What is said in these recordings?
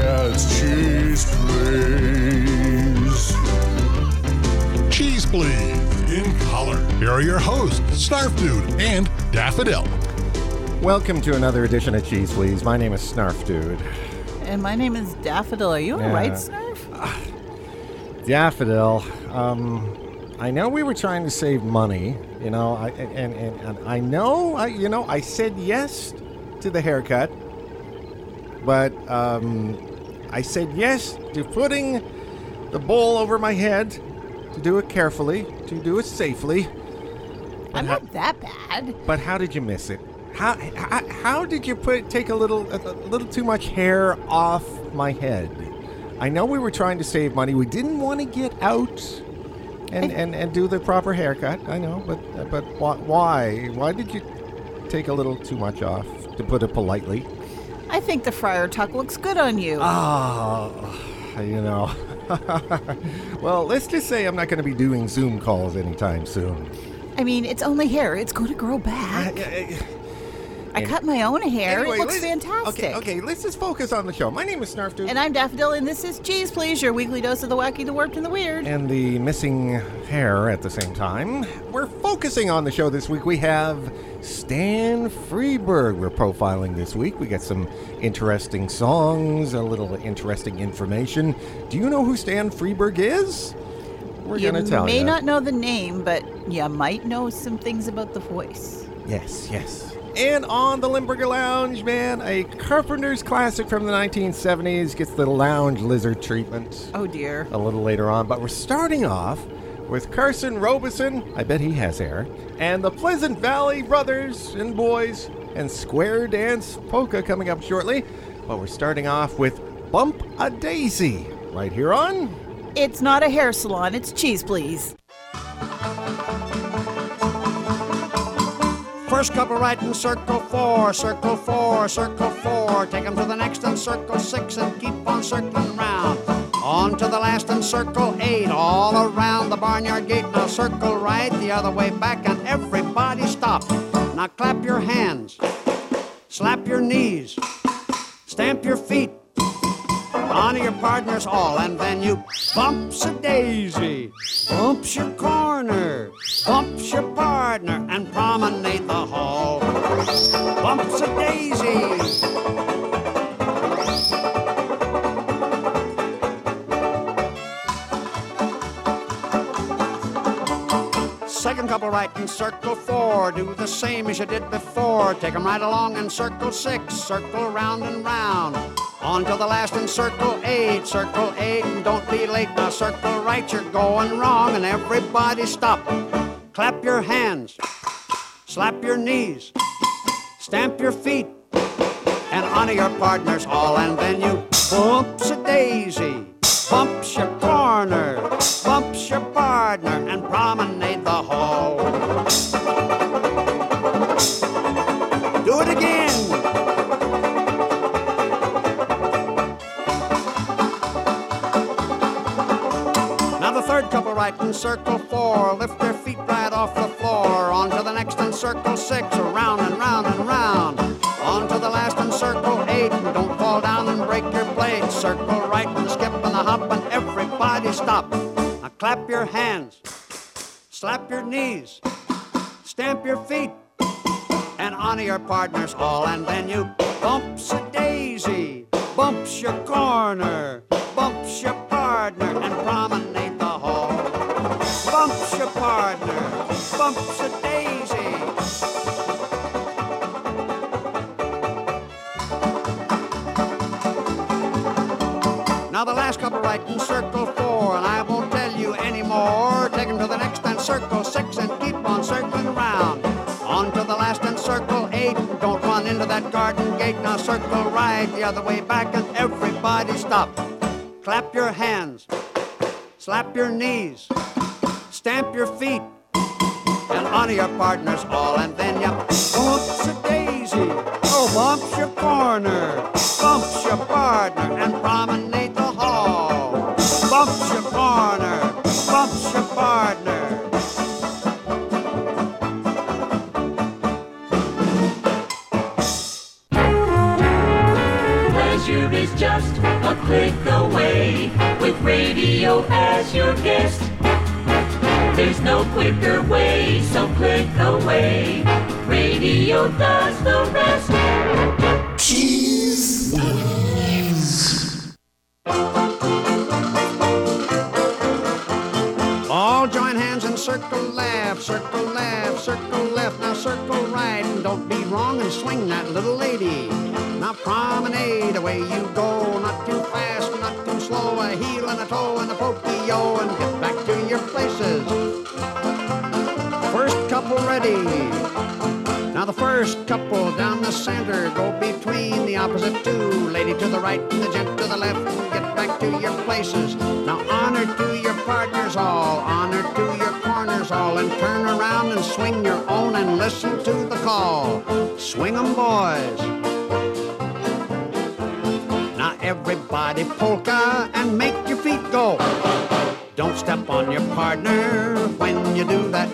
yeah, cheese, please. Cheese Please. In color. Here are your hosts, Snarf Dude and Daffodil. Welcome to another edition of Cheese Please. My name is Snarf Dude. And my name is Daffodil. Are you Yeah. alright, Snarf? Daffodil. Um, I know we were trying to save money, you know, I, and, and, and I know, I, you know, I said yes to the haircut, but um, I said yes to putting the bowl over my head, to do it carefully, to do it safely. I'm how- not that bad. But how did you miss it? How, how, how did you put take a little a, a little too much hair off my head? I know we were trying to save money. We didn't want to get out and, and, and do the proper haircut. I know, but but why why did you take a little too much off? To put it politely. I think the Friar Tuck looks good on you. Oh, you know. well, let's just say I'm not going to be doing Zoom calls anytime soon. I mean, it's only hair. It's going to grow back. I cut my own hair. Anyway, it looks let's- fantastic. Okay, okay, let's just focus on the show. My name is Snarf Dude. And I'm Daffodil, and this is Cheese Please, your weekly dose of the wacky, the warped, and the weird. and the missing hair at the same time. We're focusing on the show this week. We have Stan Freberg. We're profiling this week. We got some interesting songs, a little interesting information. Do you know who Stan Freberg is? We're you gonna tell may you. May not know the name, but you might know some things about the voice. Yes, yes. And on the Limburger Lounge, man, a Carpenter's classic from the 1970s gets the lounge lizard treatment. Oh dear. a little later on. But we're starting off with Carson Robison. I bet he has hair. And the Pleasant Valley Brothers and Boys and Square Dance Polka coming up shortly. But we're starting off with Bump a Daisy right here on. It's not a hair salon, it's Cheese Please. First couple right in circle four, circle four, circle four. Take 'em to the next and circle six and keep on circling round. On to the last in circle eight, all around the barnyard gate. Now circle right the other way back and everybody stop. Now clap your hands, slap your knees, stamp your feet. Honor your partners all, and then you bumps a daisy, bumps your corner, bumps your partner, and promenade the hall. Bumps a daisy. Second couple right in circle four. Do the same as you did before. Take 'em right along in circle six. Circle round and round. On to the last in circle eight. Circle eight and don't be late. Now circle right, you're going wrong. And everybody stop. Clap your hands. Slap your knees. Stamp your feet. And honor your partners all. And then you bumps a daisy. Bumps your corner. Bumps your partner. And promenade circle four. Lift their feet right off the floor. On to the next and circle six. Around and round and round. On to the last and circle eight. And don't fall down and break your blade. Circle right with the skip and the hop and everybody stop. Now clap your hands. Slap your knees. Stamp your feet. And honor your partners all. And then you bumps a daisy. Bumps your corner. Bumps your partner. Partner. Bumps a daisy. Now the last couple right in circle four, and I won't tell you anymore. Take 'em to the next and circle six and keep on circling around. On to the last and circle eight. Don't run into that garden gate. Now circle right the other way back and everybody stop. Clap your hands, slap your knees, stamp your feet, and honor your partners all. And then you bumps a daisy, oh, bumps your corner, bumps your partner, and promenade the hall. Bumps your corner, bumps your partner. Pleasure is just a click away with radio as your guest. There's no quicker way, so click away. Radio does the rest. Cheese. All join hands and circle left, circle left, circle left. Now circle right and don't be wrong and swing that little lady. Now promenade away you go, not too fast, not too slow. A heel and a toe and a pokey-o and get your places. First couple ready. Now the first couple down the center go between the opposite two. Lady to the right and the gent to the left get back to your places. Now honor to your partners all, honor to your corners all, and turn around and swing your own and listen to the call. Swing 'em boys. Now everybody polka and make your feet go. Don't step on your partner when you do that.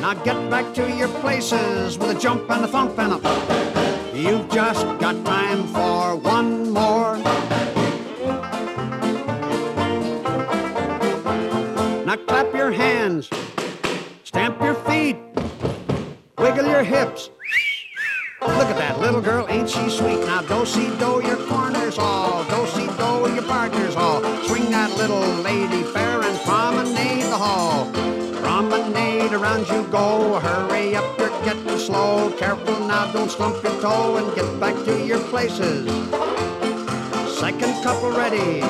Now get back to your places with a jump and a thump and a. You've just got time for one more. Now clap your hands, stamp your feet, wiggle your hips. Look at that little girl, ain't she sweet? Now do see do your corners all, do see do your partners all. Swing that little lady fair around you go, hurry up, you're getting slow. Careful now, don't slump your toe and get back to your places. Second couple ready.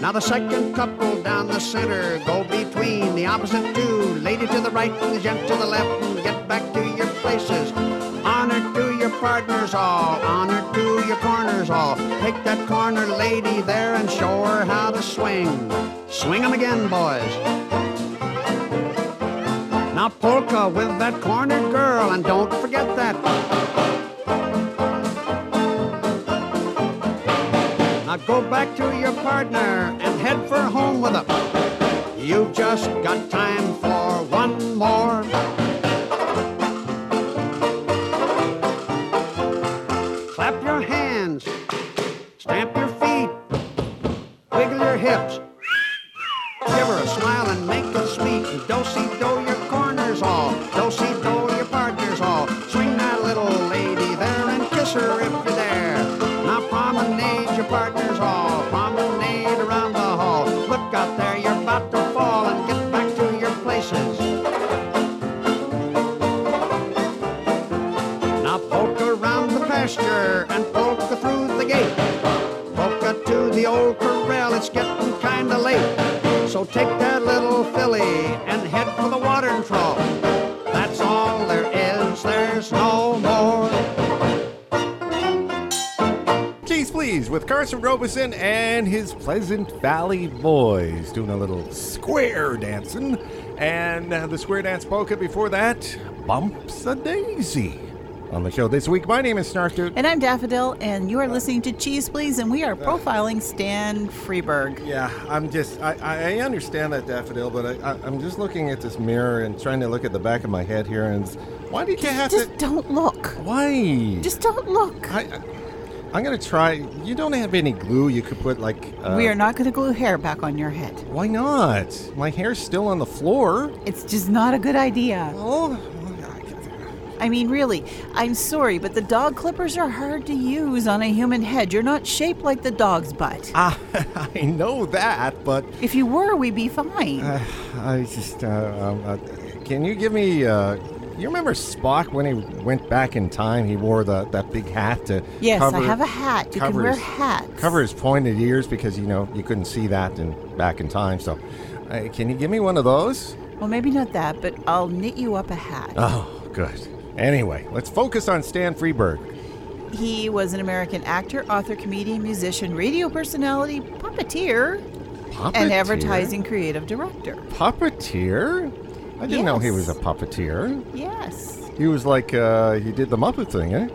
Now the second couple down the center go between the opposite two. Lady to the right and the gent to the left and get back to your places. Honor to your partners all, honor to your corners all. Take that corner lady there and show her how to swing. Swing 'em again, boys. Polka with that corner girl and don't forget that. Now go back to your partner and head for home with them. You've just got time for one more. Your partners all. With Carson Robison and his Pleasant Valley Boys doing a little square dancing. And uh, the square dance polka before that, Bumps a Daisy. On the show this week, my name is Dude. And I'm Daffodil, and you are listening to Cheese Please, and we are profiling Stan Freberg. Yeah, I'm just, I, I understand that, Daffodil, but I, I, I'm just looking at this mirror and trying to look at the back of my head here. And why did you have Just to? Just don't look. Why? Just don't look. I, I, I'm gonna try. You don't have any glue you could put like. Uh, we are not to glue hair back on your head. Why not? My hair's still on the floor. It's just not a good idea. Oh, I mean, really, I'm sorry, but the dog clippers are hard to use on a human head. You're not shaped like the dog's butt. I, I know that, but If you were, we'd be fine. uh, I just. Uh, um, uh, can you give me? You remember Spock when he went back in time? He wore the that big hat to yes, cover. I have a hat. You can wear his- hats. Cover his pointed ears because you know you couldn't see that in back in time. So, uh, can you give me one of those? Well, maybe not that, but I'll knit you up a hat. Oh, good. Anyway, let's focus on Stan Freberg. He was an American actor, author, comedian, musician, radio personality, puppeteer, Puppeteer? and advertising creative director. Puppeteer? I didn't know he was a puppeteer. Yes. He was like, uh, he did the Muppet thing, eh?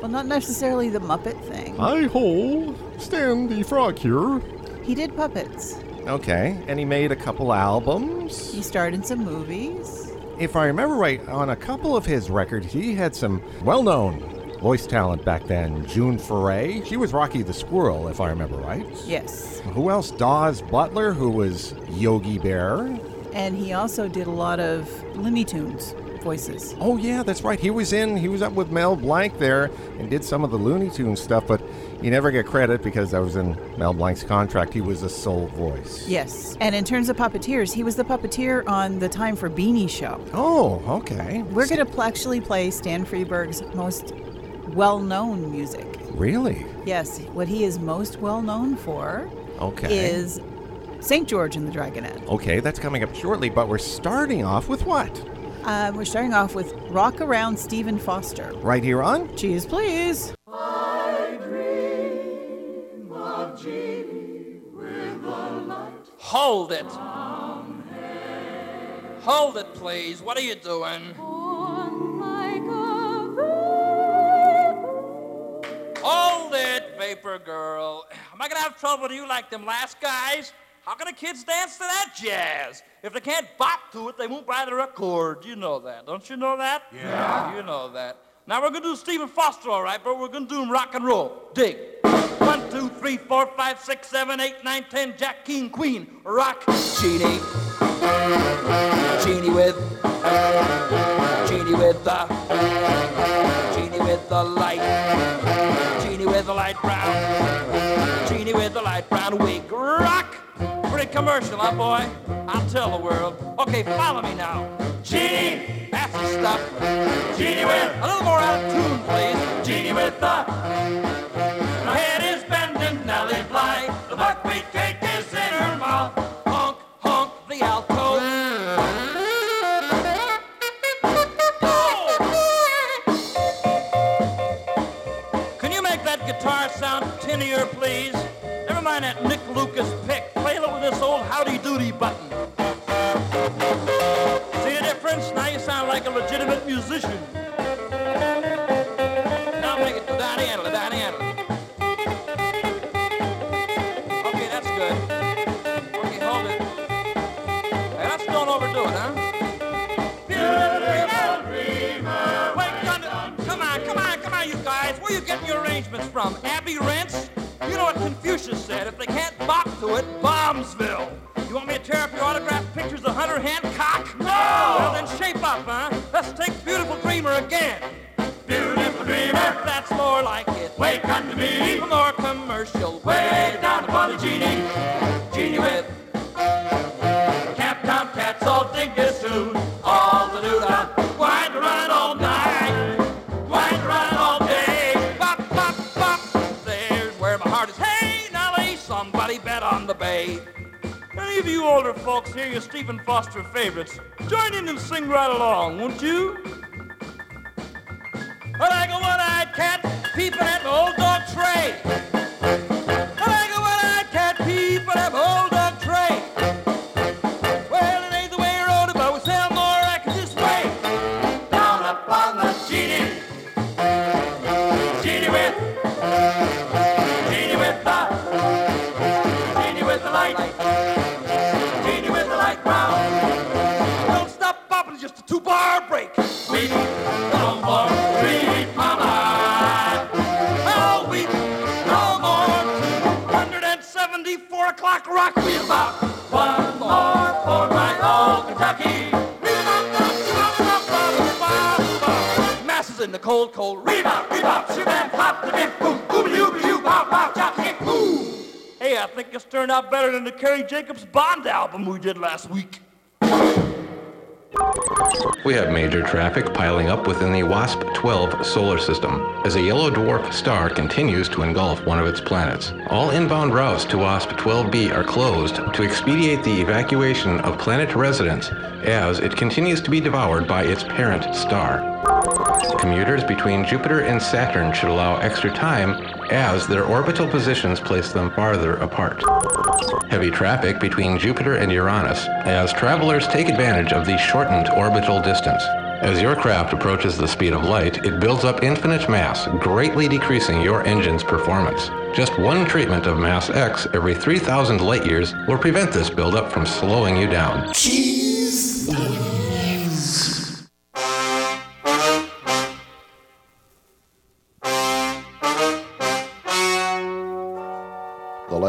Well, not necessarily the Muppet thing. Hi ho, Stan the Frog here. He did puppets. Okay, and he made a couple albums. He starred in some movies. If I remember right, on a couple of his records, he had some well known voice talent back then. June Foray. She was Rocky the Squirrel, if I remember right. Yes. Who else? Daws Butler, who was Yogi Bear. And he also did a lot of Looney Tunes voices. Oh yeah, that's right. He was in. He was up with Mel Blanc there and did some of the Looney Tunes stuff, but he never got credit because that was in Mel Blanc's contract. He was a sole voice. Yes. And in terms of puppeteers, he was the puppeteer on the Time for Beany show. Oh, okay. We're going to actually play Stan Freberg's most well known music. Really? Yes, what he is most well known for Okay. is St. George and the Dragonet. Okay, that's coming up shortly, but we're starting off with what? Uh, we're starting off with Rock Around Stephen Foster. Right here on Cheese, please. Hold it. Hold it, please. What are you doing? Hold it, Vapor Girl. Am I gonna have trouble with you like them last guys? How can the kids dance to that jazz? If they can't bop to it, they won't buy the record. You know that. Don't you know that? Yeah. You know that. Now we're gonna do Stephen Foster, all right, but we're gonna do him rock and roll. Dig. One, two, three, four, five, six, seven, eight, nine, ten. Jack, King, Queen. Rock. Jeanie. Jeanie with. Jeanie with the. Jeanie with the light. Jeanie with the light brown. Jeanie with the light brown wig. Rock! Pretty commercial, huh, boy? I'll tell the world. Okay, follow me now. Jeanie! That's the stuff. Jeanie with. A little more out of tune, please. Jeanie with the. Musician. Now make it to Donnie Adler, Donnie Adler. Okay, that's good. Okay, hold it. Hey, let's don't overdo it, huh? Beautiful dreamer. Wait, come on, come on, come on, you guys. Where you getting your arrangements from? Abbey Rents? You know what Confucius said. If they can't bop to it, Bombsville. You want me to tear up your autographed pictures of Hunter Hancock? No! Well, then shape up, huh? Let's take Beautiful Dreamer again. Beautiful Dreamer. That's more like it. Wake unto me. For more commercial. Way down upon the genie. Jeanie with Camptown Cats all dig this tune. All the doodah. Wind around all night. Wind around all day. Bop, bop, bop. There's where my heart is. Hey, Nellie, somebody bet on the bay. Any of you older folks hear your Stephen Foster favorites, join in and sing right along, won't you? I like a one-eyed cat peeping at the old dog tray. Like a one-eyed cat peeping at the old cold, cold. Rebop, rebop, shibam, pop, the bip, boom, boom, you, you, pop, pop, chop, kick, boom. Hey, I think it's turned out better than the Carrie Jacobs Bond album we did last week. We have major traffic piling up within the WASP 12 solar system as a yellow dwarf star continues to engulf one of its planets. All inbound routes to WASP 12b are closed to expedite the evacuation of planet residents as it continues to be devoured by its parent star. Commuters between Jupiter and Saturn should allow extra time as their orbital positions place them farther apart. Heavy traffic between Jupiter and Uranus as travelers take advantage of the shortened orbital distance. As your craft approaches the speed of light, it builds up infinite mass, greatly decreasing your engine's performance. Just one treatment of mass X every 3,000 light years will prevent this buildup from slowing you down. The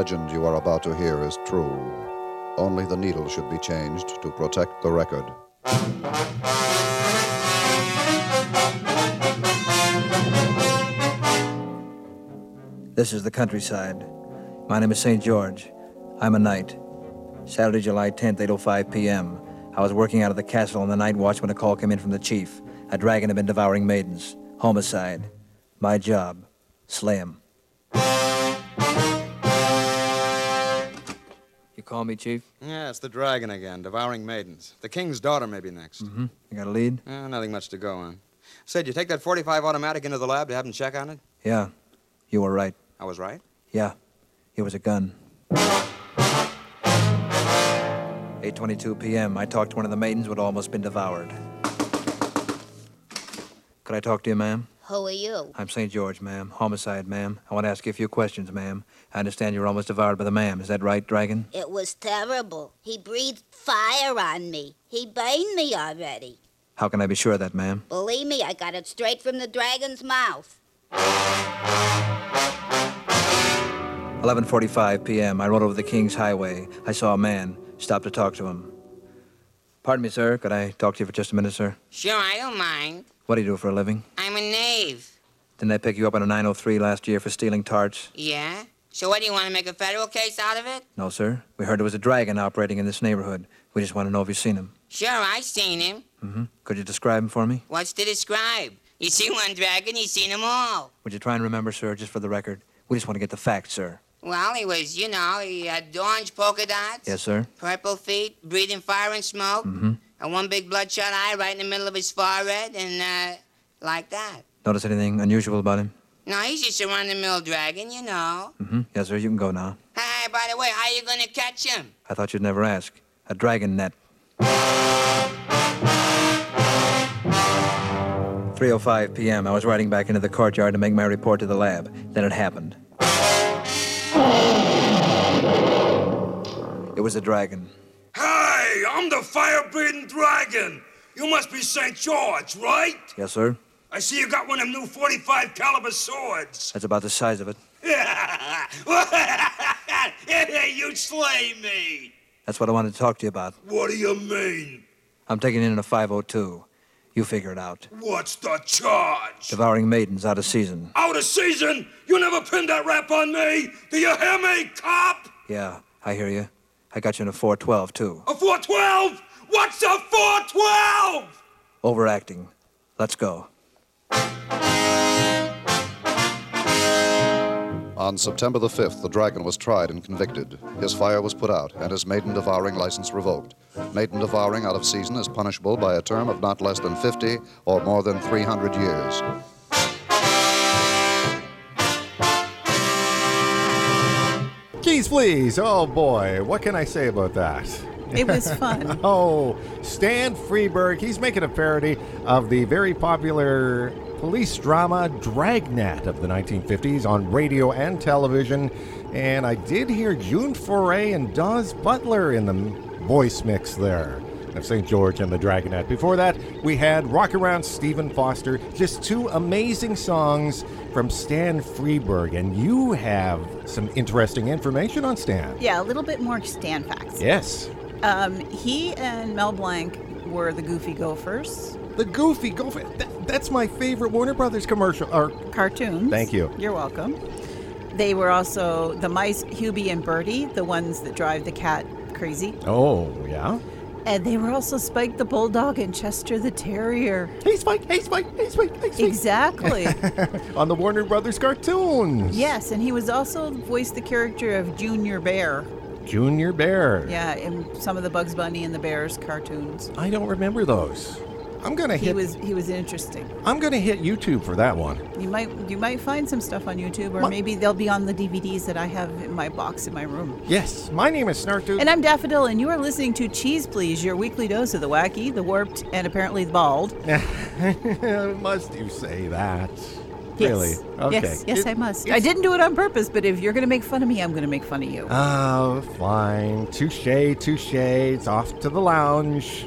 legend you are about to hear is true. Only the needle should be changed to protect the record. This is the countryside. My name is St. George. I'm a knight. Saturday, July 10th, 8.05 p.m. I was working out of the castle on the night watch when a call came in from the chief. A dragon had been devouring maidens. Homicide. My job. Slay him. Call me, Chief? Yeah, it's the dragon again, devouring maidens. The king's daughter may be next. Mm-hmm. You got a lead? Eh, nothing much to go on. Said you take that 45 automatic into the lab to have them check on it? Yeah. You were right. I was right. Yeah. It was a gun. 8.22 p.m. I talked to one of the maidens who had almost been devoured. Could I talk to you, ma'am? Who are you? I'm St. George, ma'am. Homicide, ma'am. I want to ask you a few questions, ma'am. I understand you were almost devoured by the ma'am. Is that right, Dragon? It was terrible. He breathed fire on me. He burned me already. How can I be sure of that, ma'am? Believe me, I got it straight from the dragon's mouth. 11:45 p.m. I rode over the King's Highway. I saw a man. Stopped to talk to him. Pardon me, sir. Could I talk to you for just a minute, sir? Sure, I don't mind. What do you do for a living? I'm a knave. Didn't I pick you up on a 903 last year for stealing tarts? Yeah? So what, do you want to make a federal case out of it? No, sir. We heard there was a dragon operating in this neighborhood. We just want to know if you've seen him. Sure, I seen him. Mm-hmm. Could you describe him for me? What's to describe? You see one dragon, you seen them all. Would you try and remember, sir, just for the record? We just want to get the facts, sir. Well, he was, you know, he had orange polka dots. Yes, sir. Purple feet, breathing fire and smoke. Mm-hmm. And one big bloodshot eye right in the middle of his forehead, and, uh, like that. Notice anything unusual about him? No, he's just a run-of-the-mill dragon, you know. Mm-hmm. Yes, sir. You can go now. Hey, by the way, how are you gonna catch him? I thought you'd never ask. A dragon net. 3:05 p.m. I was riding back into the courtyard to make my report to the lab. Then it happened. It was a dragon. I'm the fire-breathing dragon. You must be St. George, right? Yes, sir. I see you got one of them new 45 caliber swords. That's about the size of it. you slay me. That's what I wanted to talk to you about. What do you mean? I'm taking in a 502. You figure it out. What's the charge? Devouring maidens out of season. Out of season? You never pinned that rap on me. Do you hear me, cop? Yeah, I hear you. I got you in a 412, too. A 412? What's a 412? Overacting. Let's go. On September the 5th, the dragon was tried and convicted. His fire was put out and his maiden devouring license revoked. Maiden devouring out of season is punishable by a term of not less than 50 or more than 300 years. Keys, please. Oh boy, what can I say about that? It was fun. oh, Stan Freberg. He's making a parody of the very popular police drama Dragnet of the 1950s on radio and television. And I did hear June Foray and Daws Butler in the voice mix there of St. George and the Dragonet. Before that, we had Rock Around Stephen Foster. Just two amazing songs from Stan Freberg. And you have some interesting information on Stan. Yeah, a little bit more Stan facts. Yes. Um, he and Mel Blanc were the Goofy Gophers. The Goofy Gopher. That, that's my favorite Warner Brothers commercial or cartoons. Thank you. You're welcome. They were also the mice, Hubie and Bertie, the ones that drive the cat crazy. Oh, yeah. And they were also Spike the Bulldog and Chester the Terrier. Hey, Spike! Hey, Spike! Hey, Spike! Hey, Spike! Exactly. on the Warner Brothers cartoons. Yes, and he was also voiced the character of Junior Bear. Junior Bear. Yeah, in some of the Bugs Bunny and the Bears cartoons. I don't remember those. I'm gonna hit. he hit. was he was interesting. I'm gonna hit YouTube for that one. You might you might find some stuff on YouTube, or Ma- maybe they'll be on the DVDs that I have in my box in my room. Yes, my name is Snark And I'm Daffodil, and you are listening to Cheese Please, your weekly dose of the wacky, the warped, and apparently the bald. Must you say that? Yes. Really? Okay. Yes, yes, It- I must. I didn't do it on purpose, but if you're going to make fun of me, I'm going to make fun of you. Oh, fine. Touche, touche. It's off to the lounge.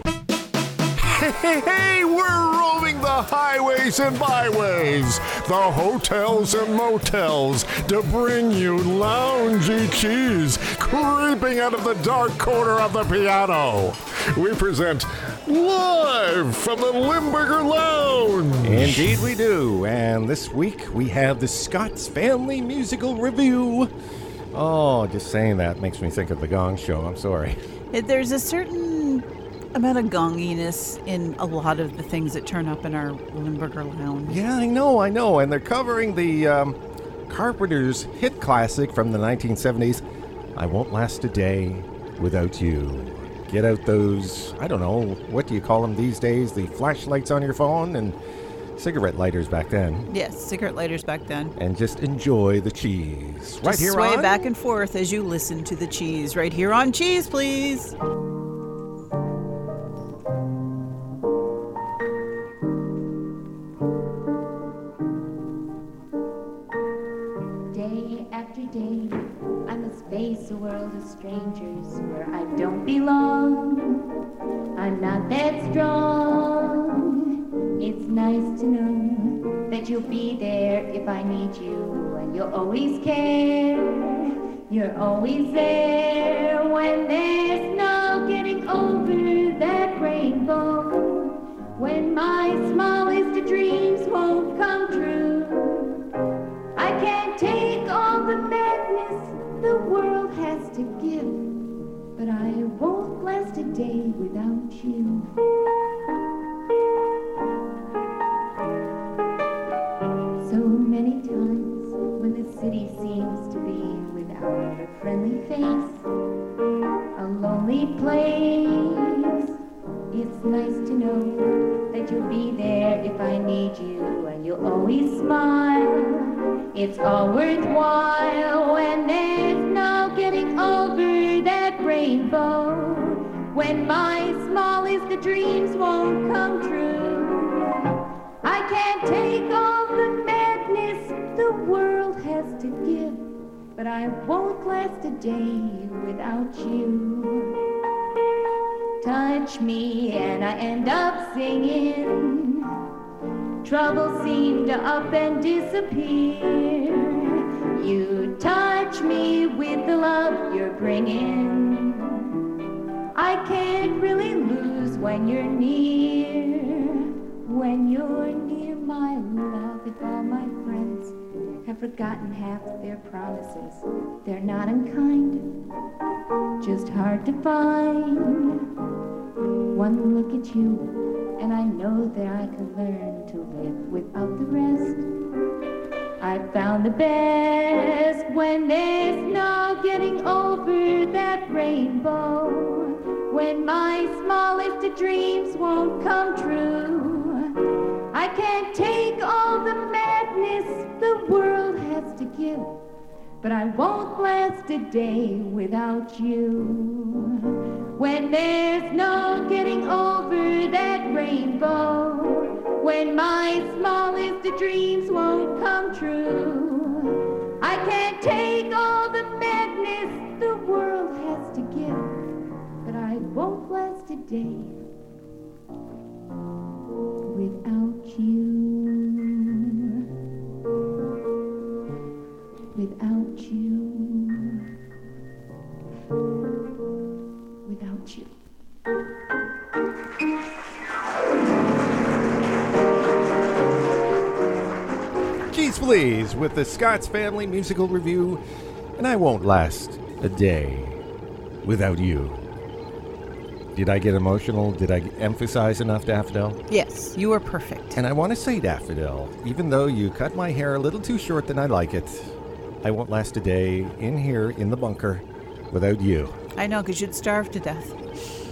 Hey, hey, hey, we're roaming the highways and byways, the hotels and motels to bring you loungy cheese creeping out of the dark corner of the piano. We present live from the Limburger Lounge. Indeed, we do. And this week we have the Scott's Family Musical Review. Oh, just saying that makes me think of the Gong Show. I'm sorry. There's a certain amount of gonginess in a lot of the things that turn up in our Limburger Lounge. Yeah, I know, I know. And they're covering the um, Carpenters hit classic from the 1970s, I Won't Last a Day Without You. Get out those, I don't know, what do you call them these days? The flashlights on your phone and cigarette lighters back then. Yes, cigarette lighters back then. And just enjoy the cheese. right here sway on. back and forth as you listen to the cheese. Right here on Cheese, please. World of strangers where I don't belong. I'm not that strong. It's nice to know that you'll be there if I need you, and you'll always care. You're always there when there's no getting over that rainbow. When my smallest friendly face, a lonely place. It's nice to know that you'll be there if I need you, and you'll always smile. It's all worthwhile when there's no getting over that rainbow. When my smallest dreams won't come true. I can't take all the madness the world but I won't last a day without you. Touch me and I end up singing. Troubles seem to up and disappear. You touch me with the love you're bringing. I can't really lose when you're near. When you're near, my love, if all my friends have forgotten half their promises, they're not unkind, just hard to find. One look at you, and I know that I can learn to live without the rest. I found the best when there's no getting over that rainbow. When my smallest dreams won't come true. I can't take the world has to give, but I won't last a day without you. When there's no getting over that rainbow, when my smallest dreams won't come true, I can't take all the madness the world has to give, but I won't last a day Please with the Scott's Family Musical Review, and I won't last a day without you. Did I get emotional? Did I emphasize enough, Daffodil? Yes, you are perfect. And I want to say, Daffodil, even though you cut my hair a little too short than I like it, I won't last a day in here in the bunker without you. I know, because you'd starve to death.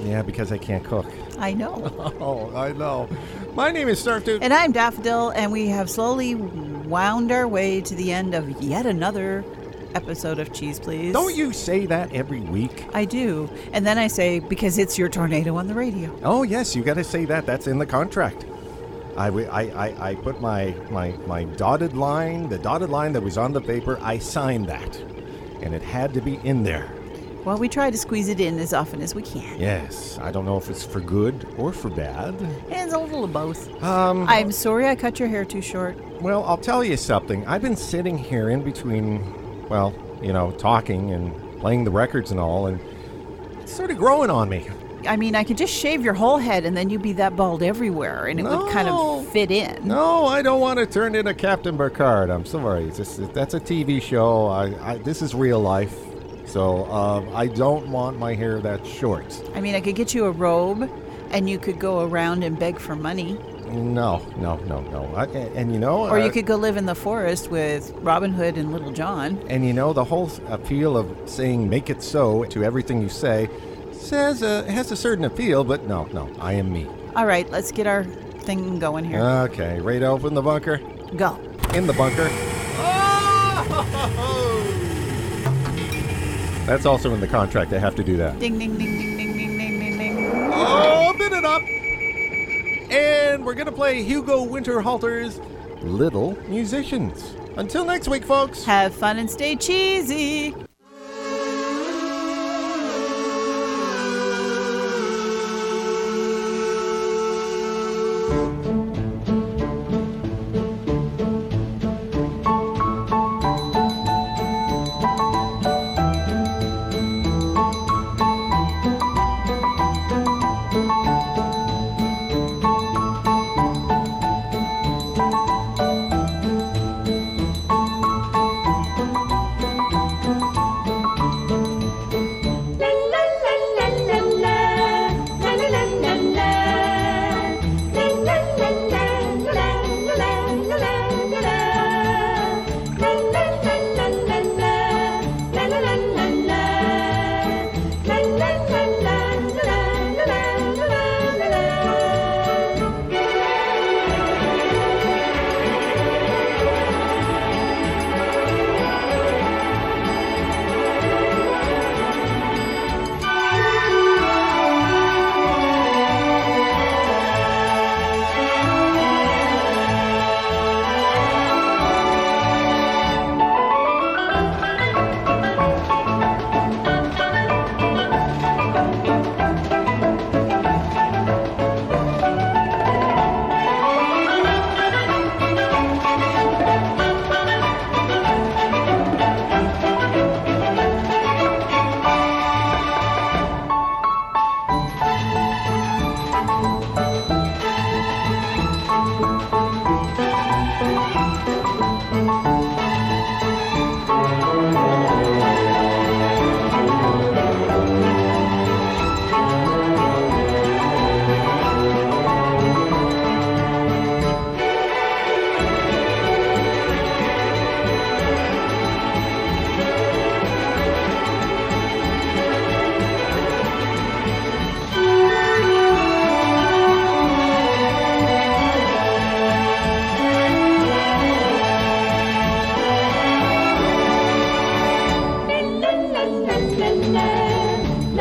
Yeah, because I can't cook. I know. Oh, I know. My name is Snarf Dude. And I'm Daffodil, and we have slowly wound our way to the end of yet another episode of Cheese Please. Don't you say that every week? I do. And then I say, because it's your tornado on the radio. Oh, yes, you got to say that. That's in the contract. I, I, I, I put my, my, my dotted line, the dotted line that was on the paper, I signed that. And it had to be in there. Well, we try to squeeze it in as often as we can. Yes. I don't know if it's for good or for bad. It's a little of both. Um, I'm sorry I cut your hair too short. Well, I'll tell you something. I've been sitting here in between, well, you know, talking and playing the records and all, and it's sort of growing on me. I mean, I could just shave your whole head and then you'd be that bald everywhere and it would kind of fit in. No, I don't want to turn into Captain Burkhardt. I'm sorry. It's just, that's a TV show. I, I, this is real life. So um, I don't want my hair that short. I mean, I could get you a robe and you could go around and beg for money. No, no, no, no. I, and, and you know, Or uh, you could go live in the forest with Robin Hood and Little John. And you know, the whole appeal of saying "make it so" to everything you say says uh, has a certain appeal. But no, no, I am me. All right, let's get our thing going here. Okay, right open the bunker. Go. In the bunker. That's also in the contract. I have to do that. Ding, ding, ding, ding, ding, ding, ding, ding, ding. Open it up. And we're going to play Hugo Winterhalter's Little Musicians. Until next week, folks. Have fun and stay cheesy.